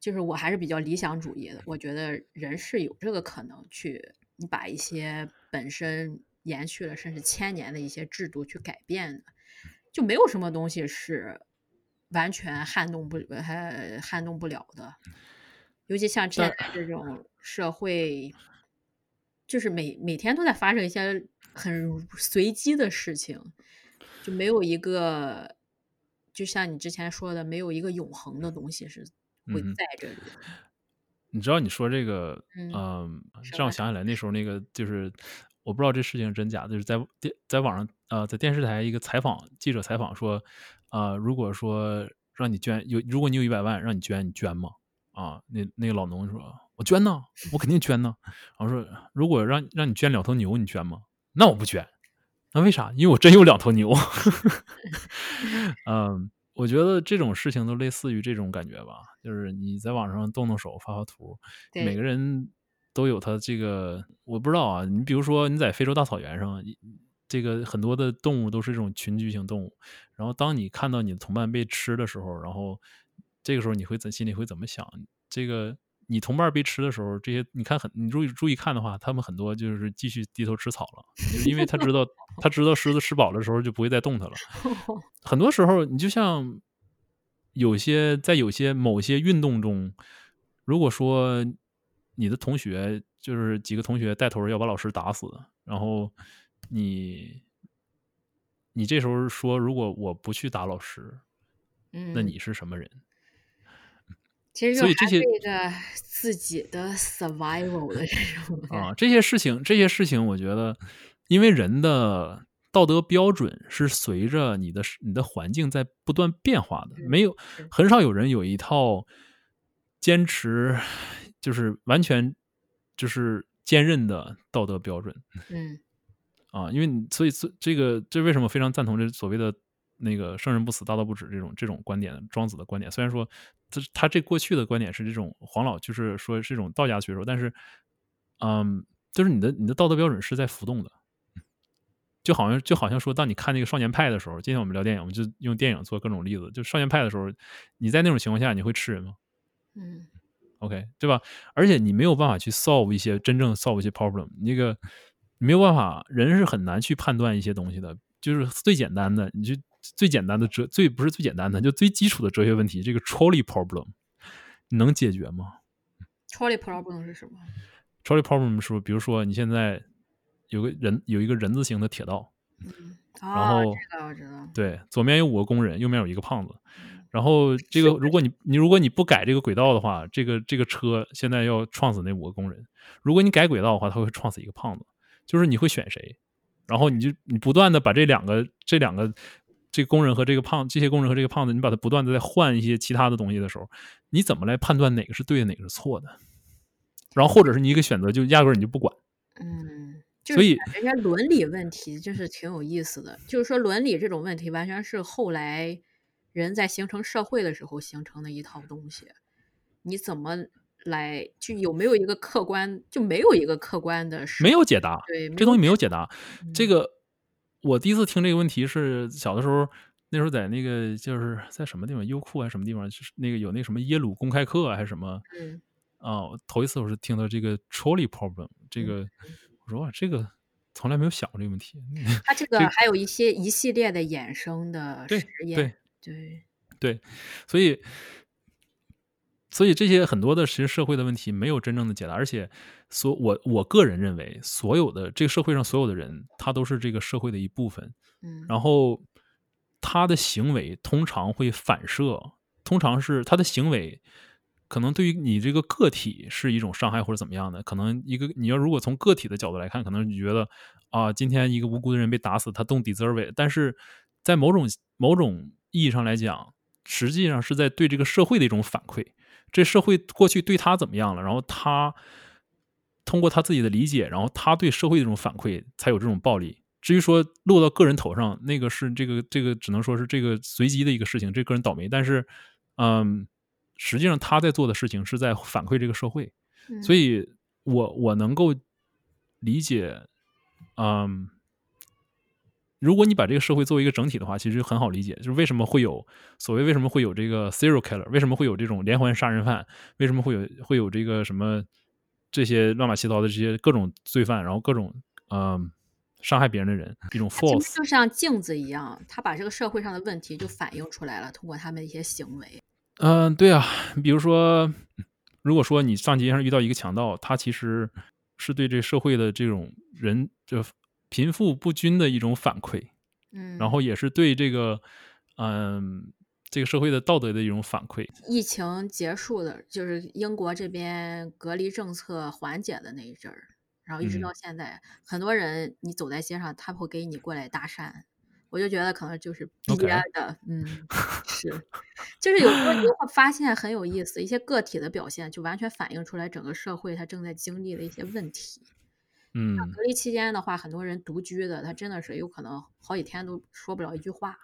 就是我还是比较理想主义的。我觉得人是有这个可能去，你把一些本身延续了甚至千年的一些制度去改变的。就没有什么东西是完全撼动不还撼动不了的，尤其像现在这种社会，就是每每天都在发生一些很随机的事情，就没有一个，就像你之前说的，没有一个永恒的东西是会在这里。你知道你说这个，嗯，让我想起来那时候那个就是。我不知道这事情真假，就是在电在网上，呃，在电视台一个采访记者采访说，啊，如果说让你捐有，如果你有一百万让你捐，你捐吗？啊，那那个老农说，我捐呢，我肯定捐呢。然后说，如果让让你捐两头牛，你捐吗？那我不捐。那为啥？因为我真有两头牛。嗯，我觉得这种事情都类似于这种感觉吧，就是你在网上动动手发发图，每个人。都有它这个，我不知道啊。你比如说，你在非洲大草原上，这个很多的动物都是这种群居型动物。然后，当你看到你的同伴被吃的时候，然后这个时候你会怎心里会怎么想？这个你同伴被吃的时候，这些你看很你注意注意看的话，他们很多就是继续低头吃草了，因为他知道 他知道狮子吃饱的时候就不会再动它了。很多时候，你就像有些在有些某些运动中，如果说。你的同学就是几个同学带头要把老师打死，然后你，你这时候说如果我不去打老师，嗯，那你是什么人？其实就还所以这些是一个自己的 survival 的这种 啊，这些事情，这些事情，我觉得，因为人的道德标准是随着你的你的环境在不断变化的，没有很少有人有一套坚持，就是完全就是坚韧的道德标准嗯啊。因为你所以这这个这为什么非常赞同这所谓的那个圣人不死，大道不止这种这种观点，庄子的观点。虽然说他他这过去的观点是这种黄老就是说是一种道家学说，但是嗯，就是你的你的道德标准是在浮动的。就好像就好像说，当你看那个《少年派》的时候，今天我们聊电影，我们就用电影做各种例子。就《少年派》的时候，你在那种情况下，你会吃人吗嗯？OK，对吧？而且你没有办法去 solve 一些真正 solve 一些 problem，那个没有办法，人是很难去判断一些东西的。就是最简单的，你就最简单的哲，最不是最简单的，就最基础的哲学问题，这个 trolley problem，你能解决吗？，trolley problem 是什么？trolley problem 是，比如说你现在有个人有一个人字形的铁道，嗯，然哦，后这个我知道，对，左面有五个工人，右面有一个胖子。然后这个，如果你你如果你不改这个轨道的话，这个这个车现在要撞死那五个工人。如果你改轨道的话，它会撞死一个胖子。就是你会选谁？然后你就你不断的把这两个这两个这个工人和这个胖这些工人和这个胖子，你把它不断的在换一些其他的东西的时候，你怎么来判断哪个是对的，哪个是错的？然后或者是你一个选择就压根儿你就不管。嗯，所以是感觉这些伦理问题就是挺有意思的。就是说伦理这种问题，完全是后来人在形成社会的时候形成的一套东西。你怎么来就有没有一个客观，就没有一个客观的事没有解答，对这东西没有解答。嗯这个我第一次听这个问题是小的时候，那时候在那个就是在什么地方，优酷还是什么地方，就是那个有那什么耶鲁公开课啊还是什么嗯啊、头一次我是听到这个 trolley problem，这个我说哇，这个从来没有想过这个问题。它这个还有一些一系列的衍生的实验，对对，对对，所以所以这些很多的其实社会的问题没有真正的解答，而且所我我个人认为，所有的这个社会上所有的人，他都是这个社会的一部分。嗯，然后他的行为通常会反射，通常是他的行为可能对于你这个个体是一种伤害或者怎么样的。可能一个你要如果从个体的角度来看，可能你觉得啊，今天一个无辜的人被打死，他 don't deserve it。但是在某种某种意义上来讲，实际上是在对这个社会的一种反馈。这社会过去对他怎么样了，然后他通过他自己的理解，然后他对社会的这种反馈，才有这种暴力。至于说落到个人头上，那个是这个这个只能说是这个随机的一个事情，这个人倒霉。但是，嗯，实际上他在做的事情是在反馈这个社会，嗯所以我我能够理解，嗯，如果你把这个社会作为一个整体的话，其实很好理解，就是为什么会有所谓为什么会有这个 serial killer，为什么会有这种连环杀人犯，为什么会有会有这个什么这些乱七八糟的这些各种罪犯，然后各种嗯伤害别人的人，一种 force，就像镜子一样，他把这个社会上的问题就反映出来了，通过他们的一些行为。嗯，对啊，比如说，如果说你上街上遇到一个强盗，他其实是对这社会的这种人这贫富不均的一种反馈，嗯，然后也是对这个嗯这个社会的道德的一种反馈。疫情结束的，就是英国这边隔离政策缓解的那一阵儿，然后一直嗯到现在，很多人你走在街上，他会给你过来搭讪，我就觉得可能就是憋的嗯，是，就是有时候你就会发现很有意思，一些个体的表现就完全反映出来整个社会它正在经历的一些问题。嗯。隔离期间的话，很多人独居的，他真的是有可能好几天都说不了一句话。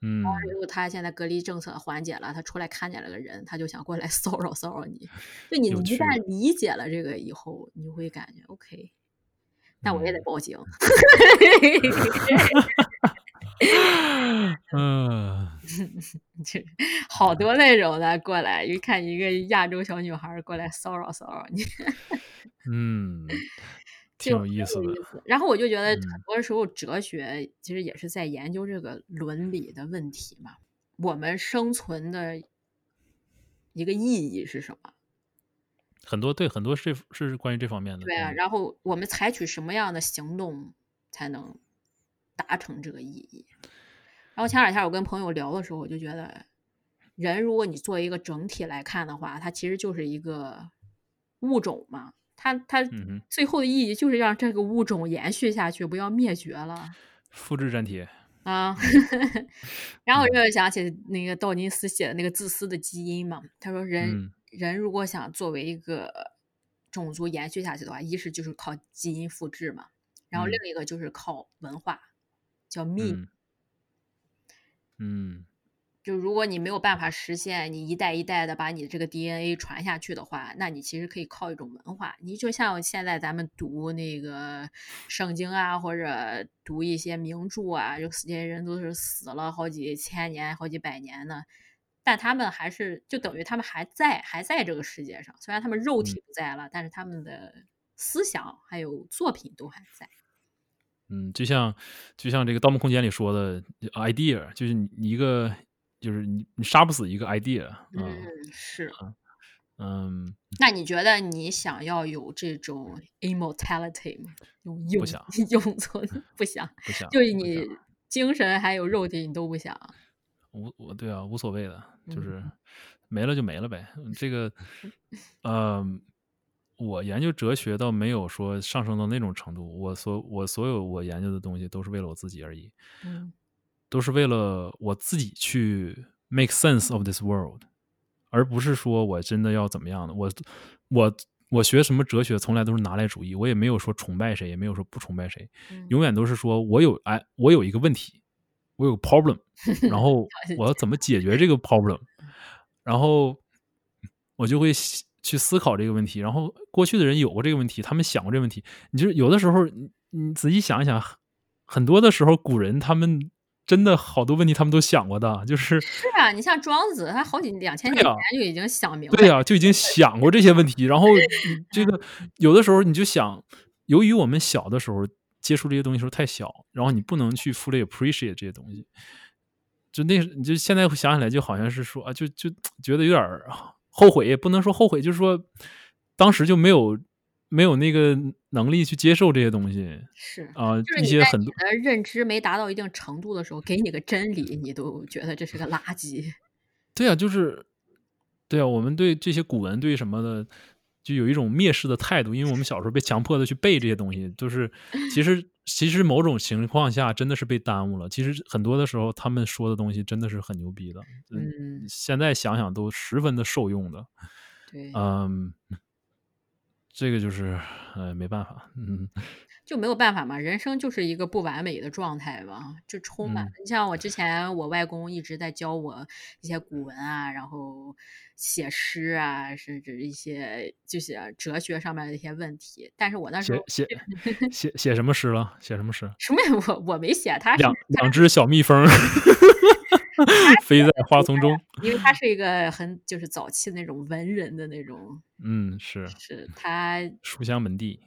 嗯。如果他现在隔离政策缓解了，他出来看见了个人，他就想过来 骚扰骚扰你。就你一旦。理解了这个以后，你会感觉 OK，但我也得嗯。报警。嗯。这好多那种的过来，一看一个亚洲小女孩过来骚扰骚扰你，嗯，挺有意思的。然后我就觉得嗯很多时候哲学其实也是在研究这个伦理的问题嘛。我们生存的一个意义是什么？很多对很多是是关于这方面的。对啊，然后我们采取什么样的行动才能达成这个意义？然后前两天我跟朋友聊的时候，我就觉得，人如果你作为一个整体来看的话，它其实就是一个物种嘛。它它嗯最后的意义就是让这个物种延续下去，不要灭绝了。复制粘贴。啊。然后我就想起那个道金斯写的那个自私的基因嘛，他说人、嗯。人如果想作为一个种族延续下去的话，一是就是靠基因复制嘛，然后嗯。另一个就是靠文化，叫 meme。嗯。嗯就如果你没有办法实现你一代一代的把你这个 DNA 传下去的话，那你其实可以靠一种文化。你就像现在咱们读那个圣经啊，或者读一些名著啊，就这些人都是死了好几千年、好几百年的，但他们还是就等于他们还在，还在这个世界上。虽然他们肉体不在了，但是他们的思想还有作品都还在。嗯，就像就像这个《盗梦空间》里说的 idea，就是你你一个就是你你杀不死一个 idea 啊、嗯，是。嗯，那你觉得你想要有这种 immortality 吗？永永想 永存 不想，不想就是你精神还有肉体你都不想。无我对啊，无所谓的，就是嗯没了就没了呗。这个，呃，我研究哲学倒没有说上升到那种程度。我所我所有我研究的东西都是为了我自己而已，嗯都是为了我自己去 make sense of this world，而不是说我真的要怎么样的。我我我学什么哲学，从来都是拿来主义，我也没有说崇拜谁，也没有说不崇拜谁，嗯永远都是说我有哎，我有一个问题，我有个 problem，然后 我要怎么解决这个 problem，然后我就会去思考这个问题。然后过去的人有过这个问题，他们想过这个问题。你就是有的时候，你你仔细想一想，很多的时候，古人他们真的好多问题他们都想过的，就是是啊，你像庄子，他好几两千年前就已经想明白。对呀、就已经想过这些问题。然后这个有的时候你就想，由于我们小的时候接触这些东西时候太小，然后你不能去 fully appreciate 这些东西。就那，你就现在想起来，就好像是说啊，就就觉得有点后悔，也不能说后悔，就是说当时就没有没有那个能力去接受这些东西是。啊、一些很多的认知没达到一定程度的时候，给你个真理，你都觉得这是个垃圾。对啊，就是对啊，我们对这些古文对什么的，就有一种蔑视的态度，因为我们小时候被强迫的去背这些东西，就是其实 其实某种情况下真的是被耽误了。其实很多的时候，他们说的东西真的是很牛逼的，嗯，现在想想都十分的受用的。对，嗯，这个就是呃没办法，嗯 就没有办法嘛，人生就是一个不完美的状态吧，就充满。嗯你像我之前，我外公一直在教我一些古文啊，然后写诗啊，甚至一些就是哲学上面的一些问题。但是我那时候写写写写什么诗了？写什么诗？什么也我我没写，他是两两只小蜜蜂 飞在花丛中。因为他是一个很就是早期的那种文人的那种，嗯，是是他 书香门第。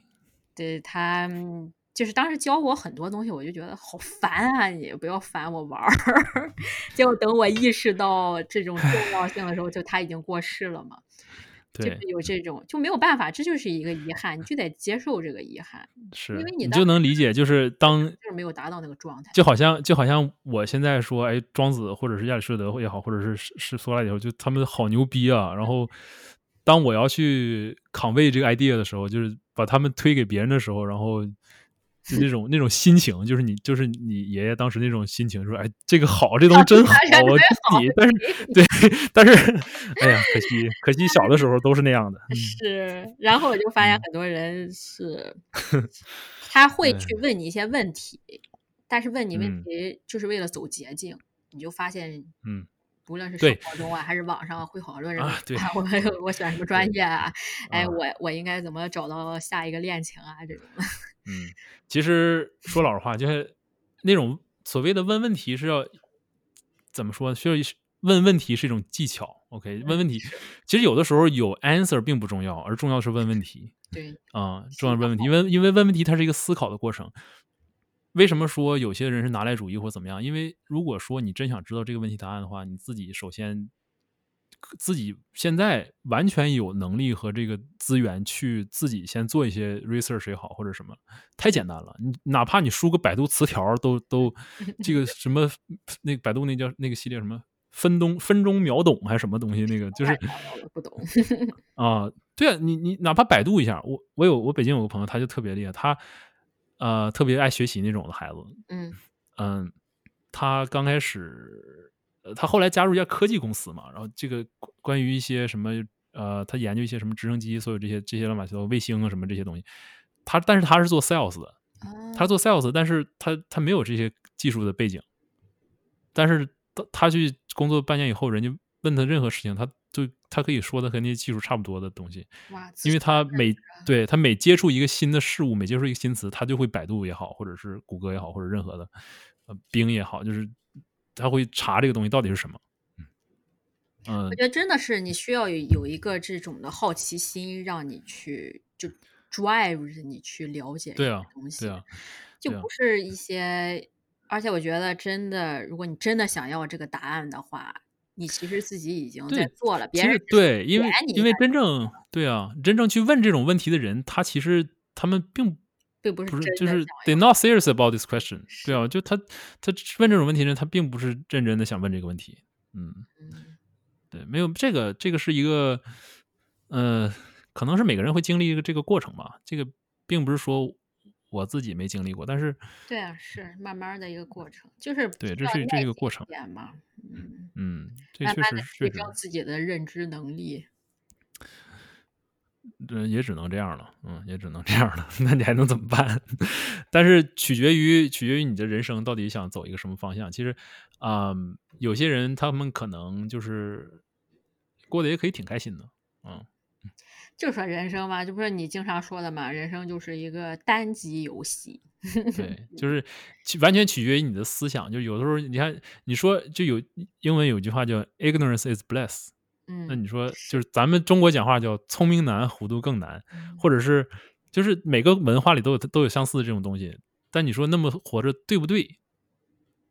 对他嗯就是当时教我很多东西，我就觉得好烦啊！你不要烦我玩儿。结果等我意识到这种重要性的时候，就他已经过世了嘛。就是对，有这种就没有办法，这就是一个遗憾，你就得接受这个遗憾，是因为你你就能理解，就是当就是没有达到那个状态。就好像就好像我现在说，哎，庄子或者是亚里士多德也好，或者是是是苏格拉底也好，就他们好牛逼啊。然后当我要去扛位这个 idea 的时候，就是把他们推给别人的时候，然后就那种那种心情，就是你就是你爷爷当时那种心情，说，哎，这个好，这东西真好，我但是对，但是哎呀，可惜可惜小的时候都是那样的。嗯。是，然后我就发现嗯。很多人是，他会去。问你一些问题，但是问你问嗯。题就是为了走捷径，你就发现，嗯，无论是生活中啊，还是网上会好多人问啊对我我选什么专业啊，哎，啊我我应该怎么找到下一个恋情啊这种。嗯，其实说老实话，就是那种所谓的问问题是要怎么说？需要问问题是一种技巧。OK，问问题，其实有的时候有 answer 并不重要，而重要是问问题对，啊、重要是问问题，因为因为问问题它是一个思考的过程。为什么说有些人是拿来主义或怎么样？因为如果说你真想知道这个问题答案的话，你自己首先自己现在完全有能力和这个资源去自己先做一些 research 也好，或者什么，太简单了。你哪怕你输个百度词条都都 这个什么那个百度那叫那个系列什么分钟分钟秒懂还是什么东西？那个就是不懂 啊，对啊，你你哪怕百度一下，我我有我北京有个朋友，他就特别厉害，他呃特别爱学习那种的孩子，嗯。嗯，他刚开始，呃，他后来加入一家科技公司嘛，然后这个关于一些什么呃，他研究一些什么直升机，所有这些这些乱七八糟卫星啊什么这些东西，他但是他是做 sales 的，他做 sales，但是他他没有这些技术的背景，但是他他去工作半年以后，人家问他任何事情，他就他可以说的和那些技术差不多的东西，哇，因为他每对他每接触一个新的事物，每接触一个新词，他就会百度也好，或者是谷歌也好，或者任何的呃冰也好，就是他会查这个东西到底是什么。嗯，我觉得真的是你需要有有一个这种的好奇心，让你去就 drive 着你去了解对啊东西，对啊，就对啊不是一些。而且我觉得，真的，如果你真的想要这个答案的话，你其实自己已经在做了。别人对，因为因为真正对啊，真正去问这种问题的人，他其实他们并并不是不是，就是的想 they not serious about this question，对啊，就他他问这种问题的人，他并不是认真的想问这个问题，嗯，嗯。对，没有这个这个是一个，呃，可能是每个人会经历一个这个过程吧，这个并不是说我自己没经历过，但是对啊，是慢慢的一个过程，就是对，这是这个过程嗯，嗯，这确慢慢提实确实自己的认知能力。嗯，也只能这样了，嗯，也只能这样了。那你还能怎么办？但是取决于取决于你的人生到底想走一个什么方向。其实，啊、有些人他们可能就是过得也可以挺开心的，嗯，就说人生嘛，就不是你经常说的嘛，人生就是一个单机游戏。对，就是完全取决于你的思想。就有的时候，你看你说就有英文有句话叫 “ignorance is bliss”，嗯，那你说就是咱们中国讲话叫“聪明难，糊涂更难”，嗯或者是就是每个文化里都有都有相似的这种东西。但你说那么活着对不对？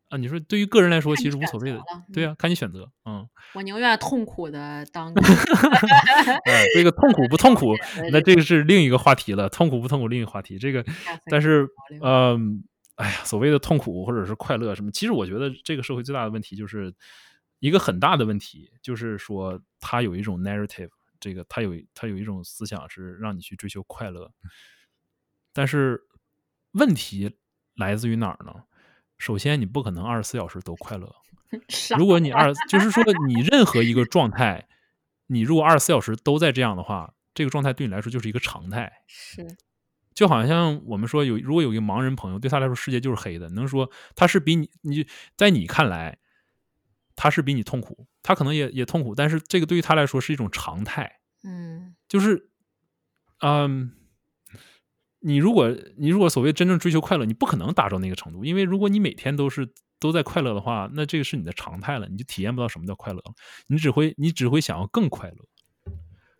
啊，你说对于个人来说其实无所谓的，对啊，看你选择，嗯，我宁愿痛苦的当个 哎，这个痛苦不痛苦，呃那这个是另一个话题了，痛苦不痛苦另一个话题。这个 但是聊聊呃，哎呀，所谓的痛苦或者是快乐什么，其实我觉得这个社会最大的问题就是一个很大的问题，就是说它有一种 narrative，这个它有它有一种思想是让你去追求快乐，但是问题来自于哪儿呢？首先，你不可能二十四小时都快乐。如果你二，就是说你任何一个状态，你如果二十四小时都在这样的话，这个状态对你来说就是一个常态。是就好像我们说有，如果有一个盲人朋友，对他来说世界就是黑的，能说他是比你，你在你看来他是比你痛苦，他可能也也痛苦，但是这个对于他来说是一种常态，嗯就是，嗯，你如果你如果所谓真正追求快乐，你不可能达到那个程度，因为如果你每天都是都在快乐的话，那这个是你的常态了，你就体验不到什么叫快乐了，你只会你只会想要更快乐，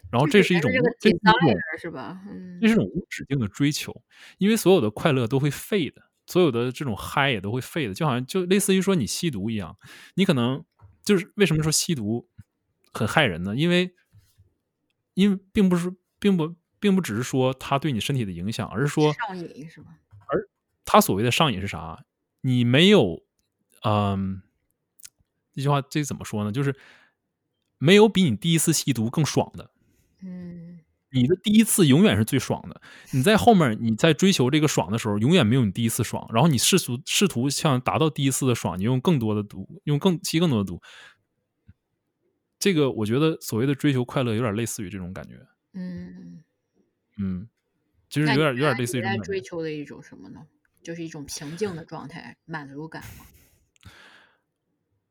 然后这是一种这是一种是吧？嗯这是一种无止境的追求，因为所有的快乐都会废的，所有的这种嗨也都会废的，就好像就类似于说你吸毒一样，你可能就是为什么说吸毒很害人呢？因为因为并不是并不并不只是说它对你身体的影响，而是说上瘾是吧？他所谓的上瘾是啥？你没有，嗯，这句话这怎么说呢？就是没有比你第一次吸毒更爽的。嗯你的第一次永远是最爽的。你在后面你在追求这个爽的时候，永远没有你第一次爽。然后你试图试图想达到第一次的爽，你用更多的毒，用更吸更多的毒。这个我觉得所谓的追求快乐，有点类似于这种感觉。嗯，嗯，其实有点有点类似于你在。追求的一种什么呢？就是一种平静的状态，满足感吗？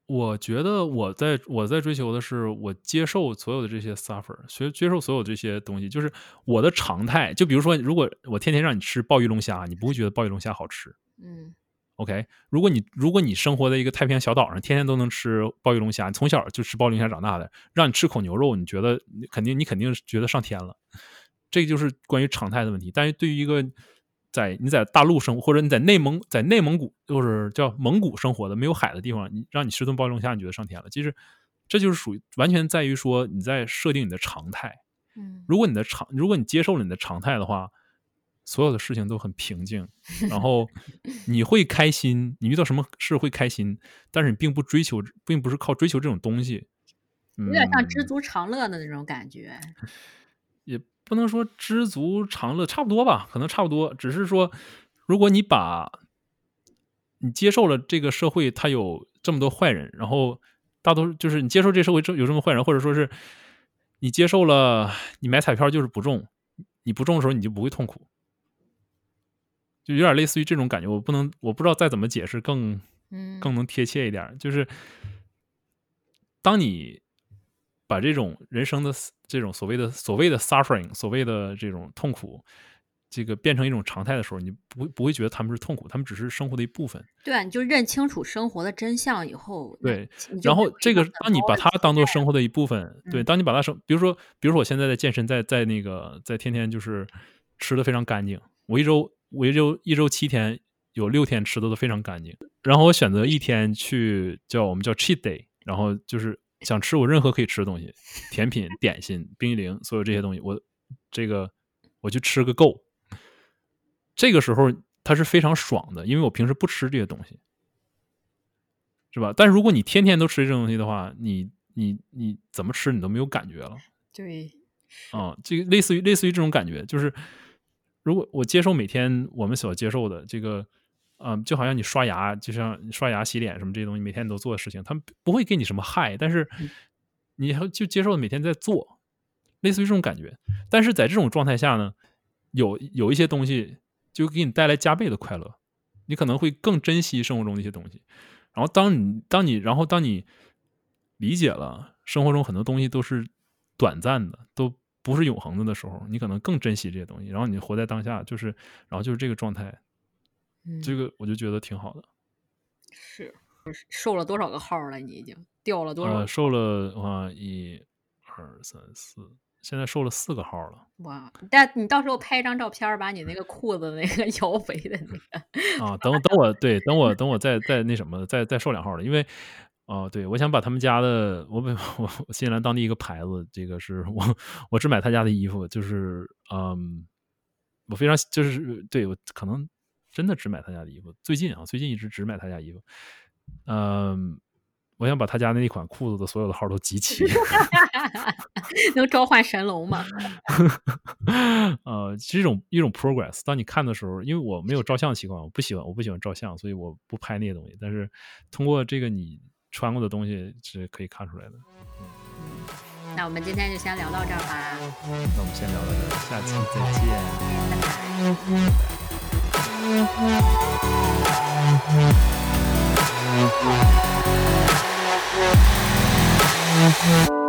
我觉得我在我在追求的是，我接受所有的这些 suffer，学接受所有这些东西，就是我的常态。就比如说，如果我天天让你吃鲍鱼龙虾，你不会觉得鲍鱼龙虾好吃。嗯 OK，如果你如果你生活在一个太平洋小岛上，天天都能吃鲍鱼龙虾，你从小就吃鲍鱼龙虾长大的，让你吃口牛肉，你觉得你肯定你肯定觉得上天了。这个就是关于常态的问题。但是对于一个在你在大陆生活，或者你在内蒙在内蒙古就是叫蒙古生活的没有海的地方，你让你吃顿鲍鱼龙虾，你觉得上天了。其实这就是属于完全在于说你在设定你的常态。嗯如果你的常，如果你接受了你的常态的话，所有的事情都很平静，然后 你会开心，你遇到什么事会开心，但是你并不追求，并不是靠追求这种东西，有点像知嗯足常乐的那种感觉。也不能说知足常乐，差不多吧，可能差不多。只是说，如果你把你接受了这个社会，它有这么多坏人，然后大多数就是你接受这社会这有这么坏人，或者说是你接受了你买彩票就是不中，你不中的时候你就不会痛苦，就有点类似于这种感觉。我不能，我不知道再怎么解释更嗯，更能贴切一点，就是当你把这种人生的这种所谓的所谓的 suffering，所谓的这种痛苦，这个变成一种常态的时候，你不会不会觉得他们是痛苦，他们只是生活的一部分。对啊，你就认清楚生活的真相以后，对，然后这个当你把它当做生活的一部分，对，嗯当你把它生，比如说，比如说我现在在健身，在在那个在天天就是吃的非常干净，我一周我一周一周七天有六天吃的都非常干净，然后我选择一天去叫我们叫 cheat day，然后就是想吃我任何可以吃的东西，甜品、点心、冰激凌，所有这些东西，我这个我去吃个够。这个时候它是非常爽的，因为我平时不吃这些东西，是吧？但是如果你天天都吃这种东西的话，你你你怎么吃你都没有感觉了对，啊、这个类似于类似于这种感觉，就是如果我接受每天我们所接受的这个，嗯、就好像你刷牙，就像你刷牙、洗脸什么这些东西，每天你都做的事情，他们不会给你什么害，但是嗯你还就接受每天在做，类似于这种感觉。但是在这种状态下呢，有有一些东西就给你带来加倍的快乐，你可能会更珍惜生活中的一些东西。然后当你当你然后当你理解了生活中很多东西都是短暂的，都不是永恒的的时候，你可能更珍惜这些东西。然后你活在当下，就是然后就是这个状态，嗯，这个我就觉得挺好的。是瘦了多少个号了？你已经掉了多少呃，？瘦了啊，一、二、三、四，现在瘦了四个号了哇！但你到时候拍一张照片，把你那个裤子那个 腰围的那个，啊！等等我对，等我等我再再那什么，再再瘦两号了，因为。哦，对，我想把他们家的，我本 我我新西兰当地一个牌子，这个是我我只买他家的衣服，就是嗯，我非常就是对我可能真的只买他家的衣服，最近啊，最近一直只买他家衣服，嗯，我想把他家那一款裤子的所有的号都集齐，能召唤神龙吗？呃，是一种一种 progress。当你看的时候，因为我没有照相的习惯，我不喜欢我不喜欢照相，所以我不拍那些东西。但是通过这个你穿过的东西是可以看出来的。嗯那我们今天就先聊到这儿吧。那我们先聊到这儿，下期再见。拜拜。Mm-hmm.